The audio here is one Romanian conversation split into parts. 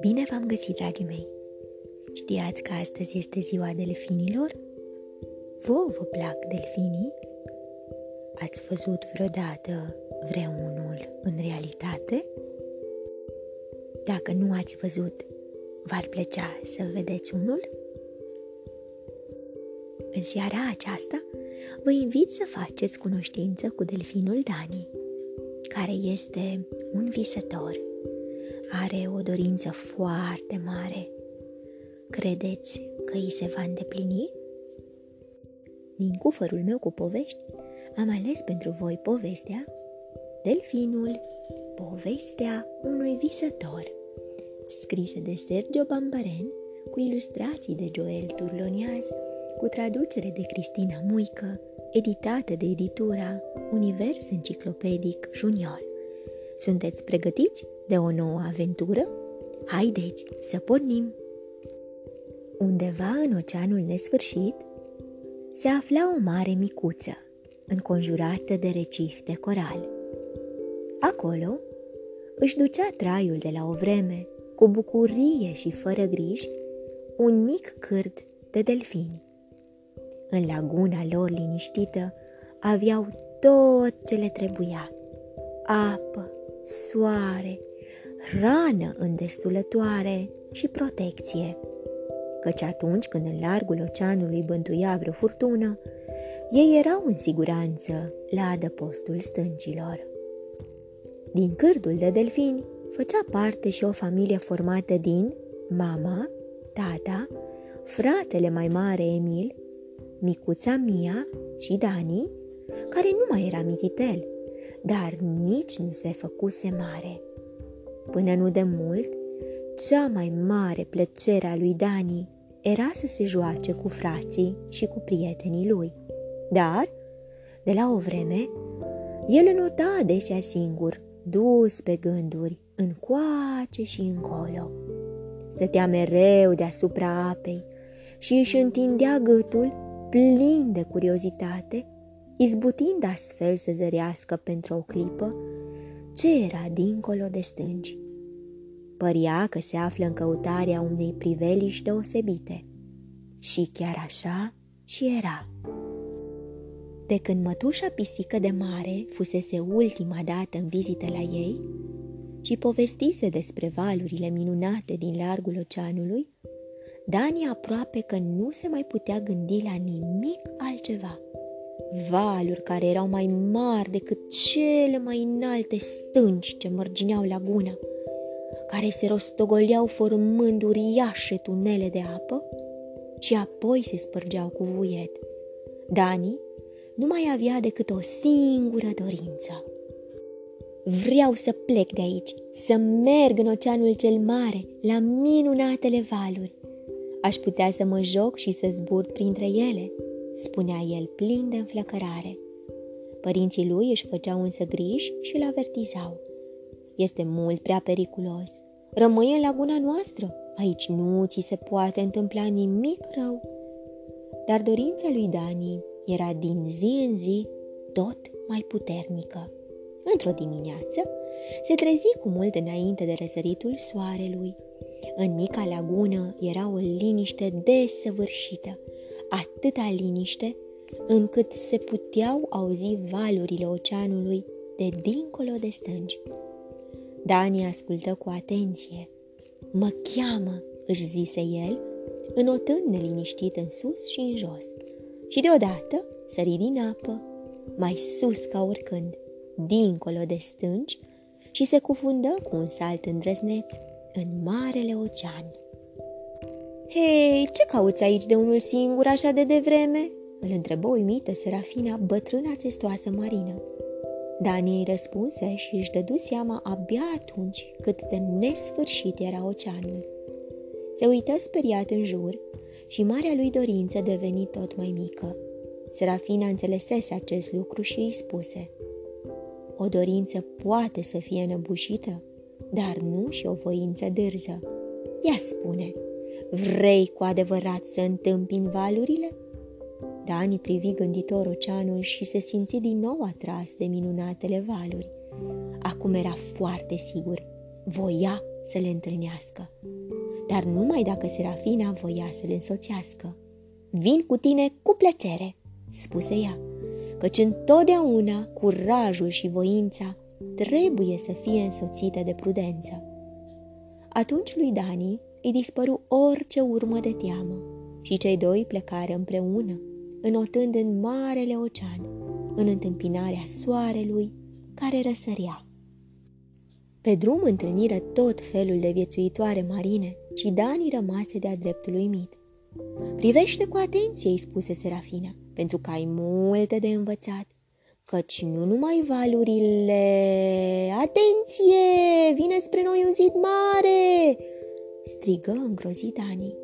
Bine v-am găsit, dragii mei! Știați că astăzi este ziua delfinilor? Vă vă plac delfinii? Ați văzut vreodată vreunul în realitate? Dacă nu ați văzut, v-ar plăcea să vedeți unul? În seara aceasta vă invit să faceți cunoștință cu delfinul Dani, care este un visător. Are o dorință foarte mare. Credeți că îi se va îndeplini? Din cufărul meu cu povești, am ales pentru voi povestea Delfinul, povestea unui visător, scrisă de Sergio Bambaren, cu ilustrații de Joel Turloniaz, cu traducere de Cristina Muică, editată de editura Univers Enciclopedic Junior. Sunteți pregătiți de o nouă aventură? Haideți să pornim! Undeva în oceanul nesfârșit se afla o mare micuță, înconjurată de recif de coral. Acolo își ducea traiul de la o vreme, cu bucurie și fără griji, un mic cârd de delfini. În laguna lor liniștită aveau tot ce le trebuia. Apă, soare, rană îndestulătoare și protecție. Căci atunci când în largul oceanului bântuia vreo furtună, ei erau în siguranță la adăpostul stâncilor. Din cârdul de delfini făcea parte și o familie formată din mama, tata, fratele mai mare Emil micuța Mia și Dani, care nu mai era mititel, dar nici nu se făcuse mare. Până nu de mult, cea mai mare plăcere a lui Dani era să se joace cu frații și cu prietenii lui. Dar, de la o vreme, el nota adesea singur, dus pe gânduri, încoace și încolo. Stătea mereu deasupra apei și își întindea gâtul plin de curiozitate, izbutind astfel să zărească pentru o clipă ce era dincolo de stângi. Părea că se află în căutarea unei priveliști deosebite. Și chiar așa și era. De când mătușa pisică de mare fusese ultima dată în vizită la ei și povestise despre valurile minunate din largul oceanului, Dani aproape că nu se mai putea gândi la nimic altceva. Valuri care erau mai mari decât cele mai înalte stânci ce mărgineau laguna, care se rostogoleau formând uriașe tunele de apă și apoi se spărgeau cu vuiet. Dani nu mai avea decât o singură dorință. Vreau să plec de aici, să merg în oceanul cel mare, la minunatele valuri, Aș putea să mă joc și să zbur printre ele, spunea el plin de înflăcărare. Părinții lui își făceau însă griji și îl avertizau. Este mult prea periculos. Rămâi în laguna noastră. Aici nu ți se poate întâmpla nimic rău. Dar dorința lui Dani era din zi în zi tot mai puternică. Într-o dimineață, se trezi cu mult înainte de răsăritul soarelui în mica lagună era o liniște desăvârșită, atâta liniște încât se puteau auzi valurile oceanului de dincolo de stângi. Dani ascultă cu atenție. Mă cheamă, își zise el, înotând neliniștit în sus și în jos. Și deodată sări din apă, mai sus ca oricând, dincolo de stânci, și se cufundă cu un salt îndrăzneț în marele ocean. Hei, ce cauți aici de unul singur așa de devreme?" îl întrebă uimită Serafina, bătrâna testoasă marină. Dani îi răspunse și își dădu seama abia atunci cât de nesfârșit era oceanul. Se uită speriat în jur și marea lui dorință deveni tot mai mică. Serafina înțelesese acest lucru și îi spuse O dorință poate să fie înăbușită, dar nu și o voință dârză. Ea spune, vrei cu adevărat să întâmpini valurile? Dani privi gânditor oceanul și se simți din nou atras de minunatele valuri. Acum era foarte sigur, voia să le întâlnească. Dar numai dacă Serafina voia să le însoțească. Vin cu tine cu plăcere, spuse ea, căci întotdeauna curajul și voința trebuie să fie însoțite de prudență. Atunci lui Dani îi dispăru orice urmă de teamă și cei doi plecară împreună, înotând în marele ocean, în întâmpinarea soarelui care răsărea. Pe drum întâlniră tot felul de viețuitoare marine și Dani rămase de-a dreptul uimit. Privește cu atenție, îi spuse Serafina, pentru că ai multe de învățat, căci nu numai valurile... Atenție! Vine spre noi un zid mare! Strigă îngrozit Dani.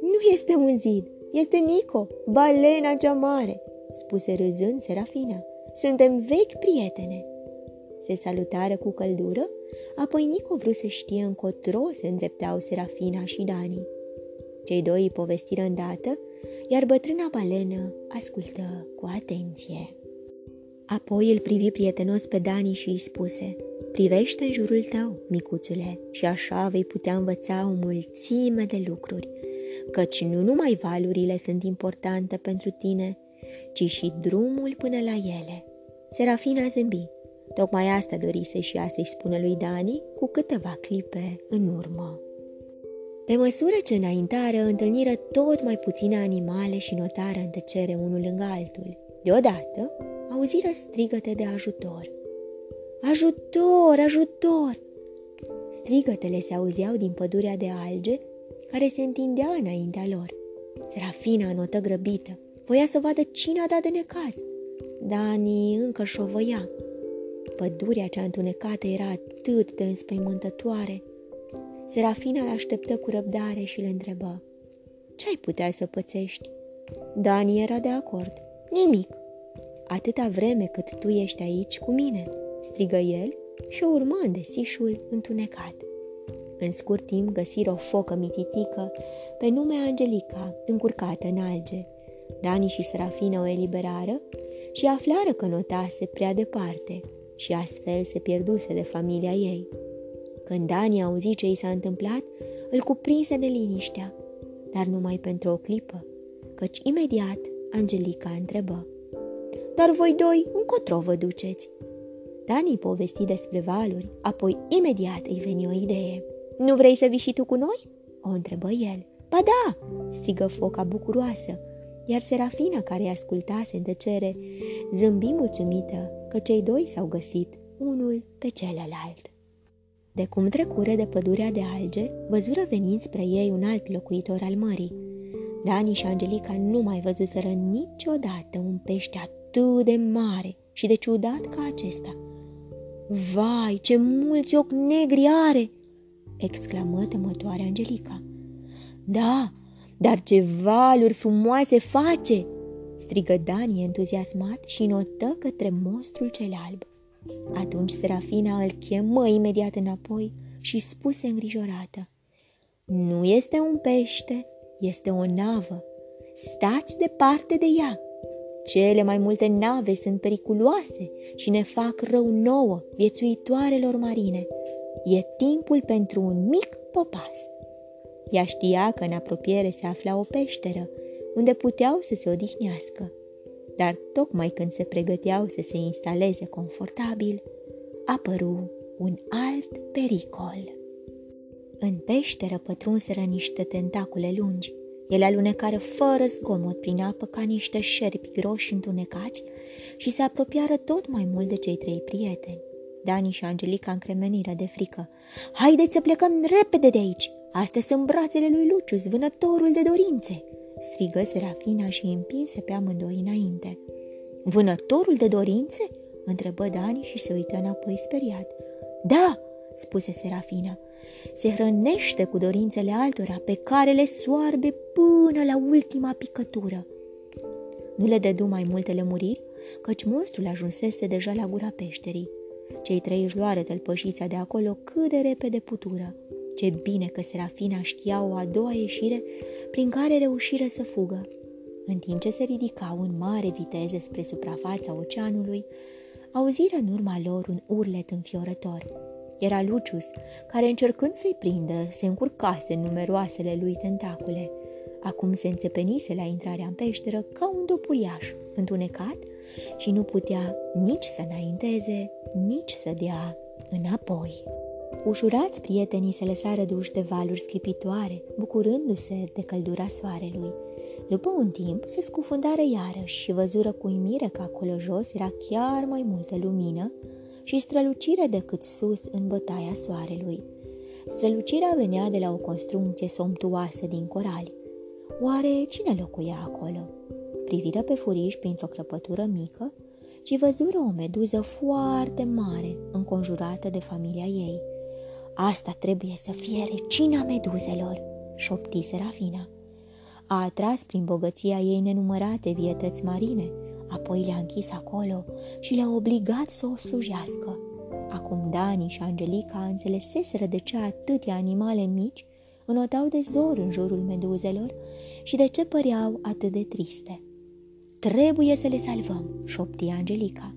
Nu este un zid, este Nico, balena cea mare, spuse râzând Serafina. Suntem vechi prietene. Se salutară cu căldură, apoi Nico vrut să știe încotro se îndreptau Serafina și Dani. Cei doi îi povestiră îndată, iar bătrâna balenă ascultă cu atenție. Apoi îl privi prietenos pe Dani și îi spuse, Privește în jurul tău, micuțule, și așa vei putea învăța o mulțime de lucruri, căci nu numai valurile sunt importante pentru tine, ci și drumul până la ele. Serafina zâmbi. Tocmai asta dorise și ea să-i spună lui Dani cu câteva clipe în urmă. Pe măsură ce înaintară, întâlniră tot mai puține animale și notară în tăcere unul lângă altul. Deodată, auziră strigăte de ajutor. Ajutor, ajutor! Strigătele se auzeau din pădurea de alge care se întindea înaintea lor. Serafina anotă grăbită. Voia să vadă cine a dat de necaz. Dani încă șovăia. Pădurea cea întunecată era atât de înspăimântătoare. Serafina îl așteptă cu răbdare și le întrebă. Ce ai putea să pățești? Dani era de acord. Nimic. Atâta vreme cât tu ești aici cu mine, strigă el și o urmă în desișul întunecat. În scurt timp găsiră o focă mititică pe nume Angelica, încurcată în alge. Dani și Serafina o eliberară și aflară că notase prea departe și astfel se pierduse de familia ei. Când Dani auzi ce i s-a întâmplat, îl cuprinse neliniștea, dar numai pentru o clipă, căci imediat Angelica întrebă. Dar voi doi încotro vă duceți? Dani povesti despre valuri, apoi imediat îi veni o idee. Nu vrei să vii și tu cu noi?" o întrebă el. Ba da!" strigă foca bucuroasă, iar Serafina, care ascultase în tăcere, zâmbi mulțumită că cei doi s-au găsit unul pe celălalt. De cum trecură de pădurea de alge, văzură venind spre ei un alt locuitor al mării. Dani și Angelica nu mai văzuseră niciodată un pește atât de mare și de ciudat ca acesta. Vai, ce mulți ochi negri are!" exclamă temătoarea Angelica. Da, dar ce valuri frumoase face!" strigă Dani entuziasmat și notă către monstrul cel alb. Atunci Serafina îl chemă imediat înapoi și spuse îngrijorată. Nu este un pește, este o navă. Stați departe de ea. Cele mai multe nave sunt periculoase și ne fac rău nouă, viețuitoarelor marine. E timpul pentru un mic popas. Ea știa că în apropiere se afla o peșteră, unde puteau să se odihnească. Dar tocmai când se pregăteau să se instaleze confortabil, apăru un alt pericol. În peșteră pătrunseră niște tentacule lungi. Ele alunecară fără zgomot prin apă ca niște șerpi groși întunecați și se apropiară tot mai mult de cei trei prieteni. Dani și Angelica încremeniră de frică. Haideți să plecăm repede de aici! Astea sunt brațele lui Lucius, vânătorul de dorințe!" strigă Serafina și împinse pe amândoi înainte. Vânătorul de dorințe?" întrebă Dani și se uită înapoi speriat. Da!" spuse Serafina. Se hrănește cu dorințele altora pe care le soarbe până la ultima picătură. Nu le dădu mai multe lămuriri, căci monstrul ajunsese deja la gura peșterii. Cei trei își luară tălpășița de acolo cât de repede putură. Ce bine că Serafina știa o a doua ieșire prin care reușiră să fugă. în timp ce se ridicau în mare viteză spre suprafața oceanului, auziră în urma lor un urlet înfiorător. Era Lucius, care încercând să-i prindă, se încurcase în numeroasele lui tentacule. Acum se înțepenise la intrarea în peșteră ca un dopuriaș, întunecat și nu putea nici să înainteze, nici să dea înapoi. Ușurați prietenii se lăsară duși de valuri sclipitoare, bucurându-se de căldura soarelui. După un timp, se scufundară iarăși și văzură cu uimire că acolo jos era chiar mai multă lumină și strălucire decât sus în bătaia soarelui. Strălucirea venea de la o construcție somptuoasă din corali. Oare cine locuia acolo? Priviră pe furiș printr-o crăpătură mică și văzură o meduză foarte mare, înconjurată de familia ei. Asta trebuie să fie regina meduzelor, șopti Serafina. A atras prin bogăția ei nenumărate vietăți marine, apoi le-a închis acolo și le-a obligat să o slujească. Acum Dani și Angelica înțeleseseră de ce atâtea animale mici înotau de zor în jurul meduzelor și de ce păreau atât de triste. Trebuie să le salvăm, șopti Angelica.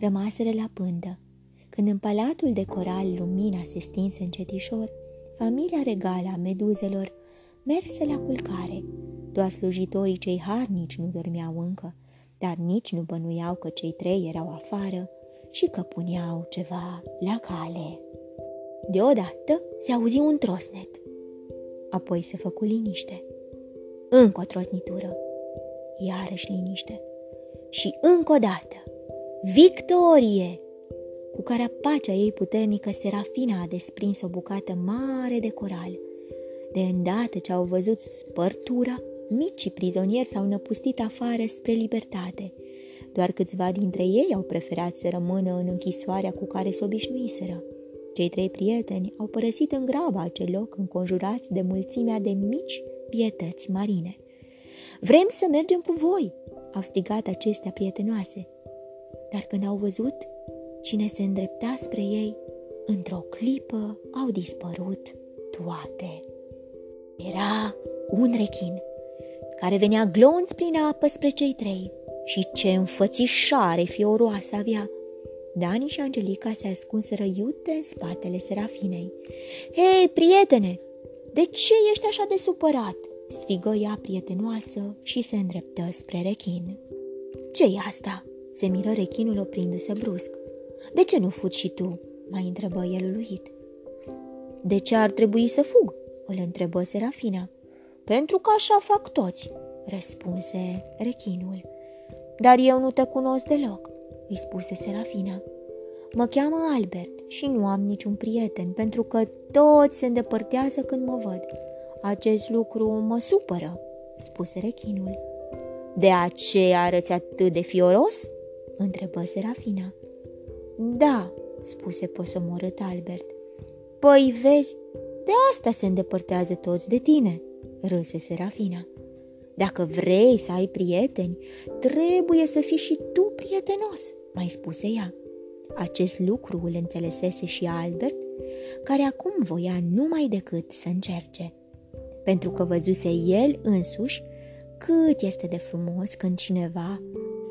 Rămaseră la pândă. Când în palatul de coral lumina se stinse încetișor, familia regală a meduzelor merse la culcare. Doar slujitorii cei harnici nu dormeau încă, dar nici nu bănuiau că cei trei erau afară și că puneau ceva la cale. Deodată se auzi un trosnet. Apoi se făcu liniște. Încă o trosnitură. Iarăși liniște. Și încă o dată. Victorie! Cu carapacea ei puternică, Serafina a desprins o bucată mare de coral. De îndată ce au văzut spărtura, micii prizonieri s-au năpustit afară spre libertate. Doar câțiva dintre ei au preferat să rămână în închisoarea cu care se obișnuiseră. Cei trei prieteni au părăsit în graba acel loc înconjurați de mulțimea de mici pietăți marine. Vrem să mergem cu voi!" au strigat acestea prietenoase. Dar când au văzut cine se îndrepta spre ei, într-o clipă au dispărut toate. Era un rechin care venea glonț prin apă spre cei trei și ce înfățișare fioroasă avea. Dani și Angelica se ascunseră iute în spatele Serafinei. Hei, prietene, de ce ești așa de supărat?" strigă ea prietenoasă și se îndreptă spre rechin. ce e asta?" se miră rechinul oprindu-se brusc. De ce nu fugi și tu?" mai întrebă el uluit. De ce ar trebui să fug?" îl întrebă Serafina. Pentru că așa fac toți, răspunse rechinul. Dar eu nu te cunosc deloc, îi spuse Serafina. Mă cheamă Albert și nu am niciun prieten, pentru că toți se îndepărtează când mă văd. Acest lucru mă supără, spuse rechinul. De aceea arăți atât de fioros? întrebă Serafina. Da, spuse posomorât Albert. Păi vezi, de asta se îndepărtează toți de tine, râse Serafina. Dacă vrei să ai prieteni, trebuie să fii și tu prietenos, mai spuse ea. Acest lucru îl înțelesese și Albert, care acum voia numai decât să încerce. Pentru că văzuse el însuși cât este de frumos când cineva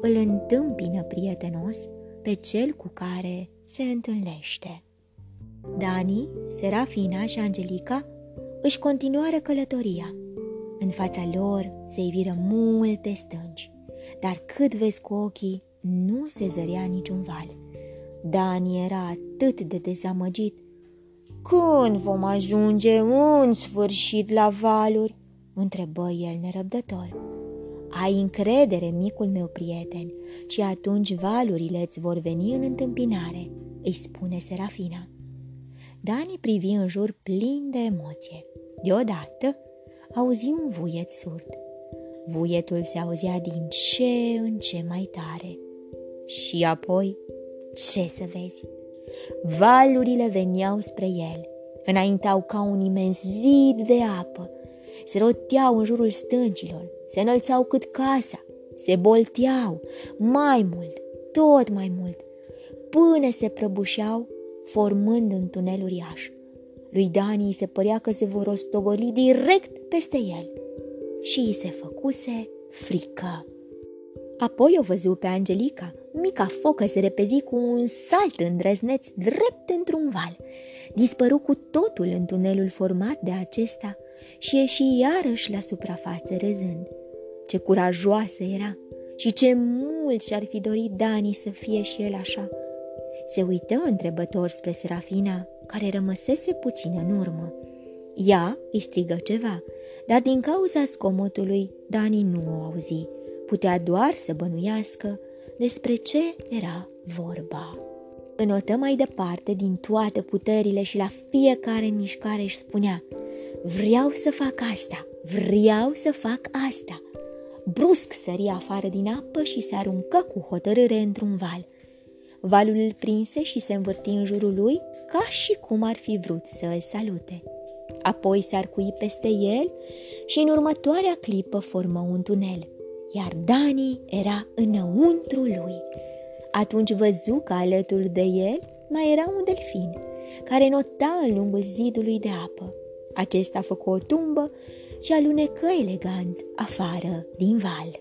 îl întâmpină prietenos pe cel cu care se întâlnește. Dani, Serafina și Angelica își continuară călătoria. În fața lor se iviră multe stânci, dar cât vezi cu ochii, nu se zărea niciun val. Dani era atât de dezamăgit. Când vom ajunge în sfârșit la valuri? întrebă el nerăbdător. Ai încredere, micul meu prieten, și atunci valurile îți vor veni în întâmpinare, îi spune Serafina. Dani privi în jur plin de emoție. Deodată auzi un vuiet surd. Vuietul se auzea din ce în ce mai tare. Și apoi, ce să vezi? Valurile veneau spre el, înaintau ca un imens zid de apă, se roteau în jurul stâncilor, se înălțau cât casa, se bolteau mai mult, tot mai mult, până se prăbușeau formând un tunel uriaș. Lui Dani îi se părea că se vor rostogoli direct peste el și îi se făcuse frică. Apoi o văzu pe Angelica. Mica focă se repezi cu un salt îndrăzneț drept într-un val. Dispăru cu totul în tunelul format de acesta și ieși iarăși la suprafață râzând. Ce curajoasă era și ce mult și-ar fi dorit Dani să fie și el așa. Se uită întrebător spre Serafina, care rămăsese puțin în urmă. Ea îi strigă ceva, dar din cauza scomotului, Dani nu o auzi. Putea doar să bănuiască despre ce era vorba. Înotă mai departe din toate puterile și la fiecare mișcare își spunea Vreau să fac asta, vreau să fac asta. Brusc sări afară din apă și se aruncă cu hotărâre într-un val. Valul îl prinse și se învârti în jurul lui ca și cum ar fi vrut să îl salute. Apoi se arcui peste el și în următoarea clipă formă un tunel, iar Dani era înăuntru lui. Atunci văzu că alături de el mai era un delfin, care nota în lungul zidului de apă. Acesta făcu o tumbă și alunecă elegant afară din val.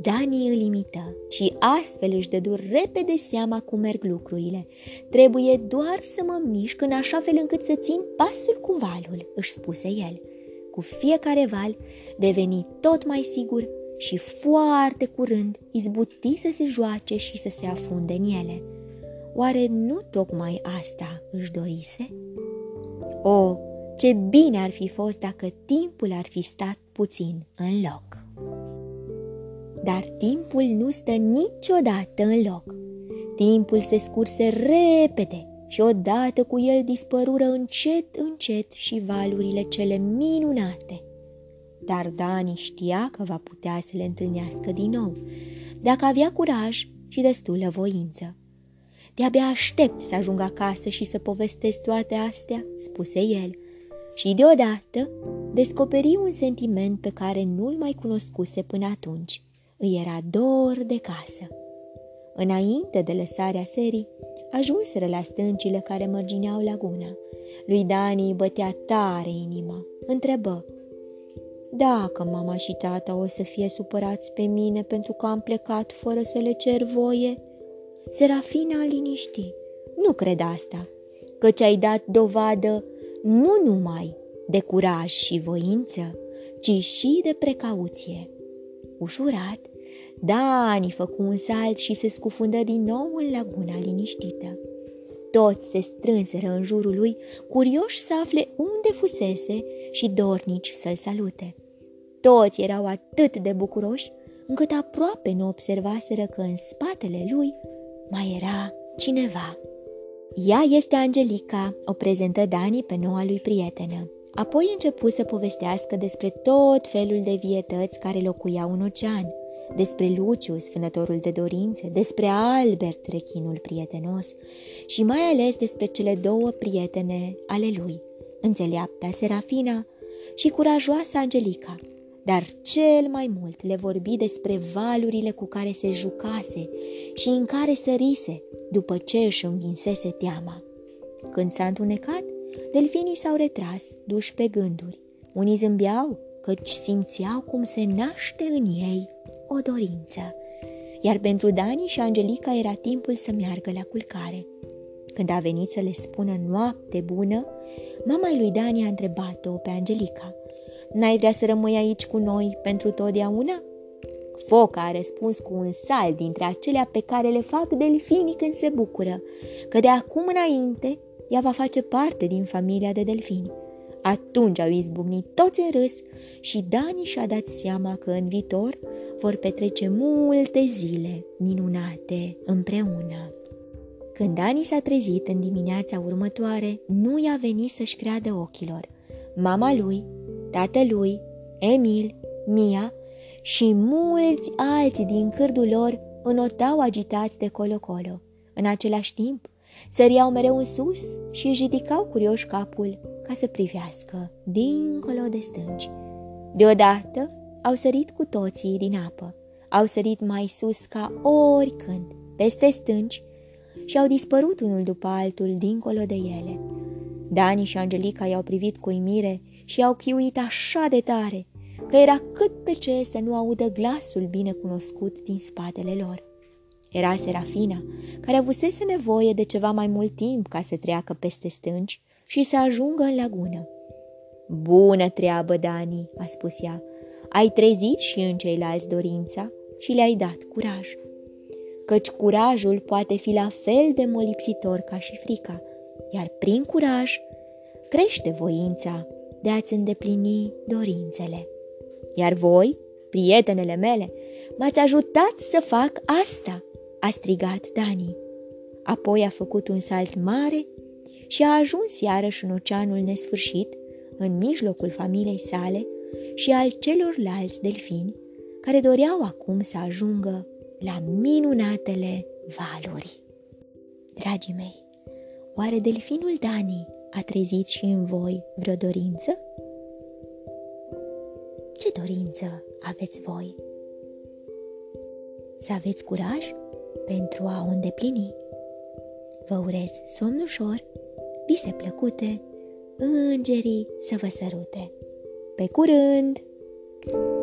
Dani îl imită și astfel își dădu repede seama cum merg lucrurile. Trebuie doar să mă mișc în așa fel încât să țin pasul cu valul, își spuse el. Cu fiecare val deveni tot mai sigur și foarte curând izbuti să se joace și să se afunde în ele. Oare nu tocmai asta își dorise? O, ce bine ar fi fost dacă timpul ar fi stat puțin în loc. Dar timpul nu stă niciodată în loc. Timpul se scurse repede și odată cu el dispărură încet, încet și valurile cele minunate. Dar Dani știa că va putea să le întâlnească din nou, dacă avea curaj și destulă voință. De-abia aștept să ajung acasă și să povestesc toate astea, spuse el, și deodată descoperi un sentiment pe care nu-l mai cunoscuse până atunci. Îi era dor de casă. Înainte de lăsarea serii, ajunseră la stâncile care mărgineau laguna. Lui Dani îi bătea tare inima. Întrebă, dacă mama și tata o să fie supărați pe mine pentru că am plecat fără să le cer voie? Serafina liniști. Nu cred asta, căci ai dat dovadă nu numai de curaj și voință, ci și de precauție. Ușurat, Dani făcu un salt și se scufundă din nou în laguna liniștită. Toți se strânseră în jurul lui, curioși să afle unde fusese și dornici să-l salute. Toți erau atât de bucuroși încât aproape nu observaseră că în spatele lui mai era cineva. Ea este Angelica, o prezentă Dani pe noua lui prietenă. Apoi începu să povestească despre tot felul de vietăți care locuiau în ocean, despre Lucius, vânătorul de dorințe, despre Albert, rechinul prietenos și mai ales despre cele două prietene ale lui, înțeleapta Serafina și curajoasa Angelica, dar cel mai mult le vorbi despre valurile cu care se jucase și în care sărise după ce își învinsese teama. Când s-a întunecat, delfinii s-au retras, duși pe gânduri. Unii zâmbeau, căci simțeau cum se naște în ei o dorință. Iar pentru Dani și Angelica era timpul să meargă la culcare. Când a venit să le spună noapte bună, mama lui Dani a întrebat-o pe Angelica. N-ai vrea să rămâi aici cu noi pentru totdeauna? Foca a răspuns cu un sal dintre acelea pe care le fac delfinii când se bucură, că de acum înainte ea va face parte din familia de delfini. Atunci au izbucnit toți în râs și Dani și-a dat seama că în viitor vor petrece multe zile minunate împreună. Când Dani s-a trezit în dimineața următoare, nu i-a venit să-și creadă ochilor. Mama lui, tatălui, Emil, Mia și mulți alții din cârdul lor înotau agitați de colo-colo. În același timp, săriau mereu în sus și își ridicau curioși capul ca să privească dincolo de stânci. Deodată au sărit cu toții din apă, au sărit mai sus ca oricând, peste stânci și au dispărut unul după altul dincolo de ele. Dani și Angelica i-au privit cu uimire și au chiuit așa de tare, că era cât pe ce să nu audă glasul bine cunoscut din spatele lor. Era Serafina, care avusese nevoie de ceva mai mult timp ca să treacă peste stânci și să ajungă în lagună. Bună treabă, Dani, a spus ea. Ai trezit și în ceilalți dorința și le-ai dat curaj. Căci curajul poate fi la fel de molipsitor ca și frica, iar prin curaj crește voința de a-ți îndeplini dorințele. Iar voi, prietenele mele, m-ați ajutat să fac asta, a strigat Dani. Apoi a făcut un salt mare și a ajuns iarăși în oceanul nesfârșit, în mijlocul familiei sale și al celorlalți delfini, care doreau acum să ajungă la minunatele valuri. Dragii mei, oare delfinul Dani a trezit și în voi vreo dorință? Ce dorință aveți voi? Să aveți curaj pentru a o îndeplini. Vă urez somn ușor, vise plăcute, îngerii să vă sărute. Pe curând! thank you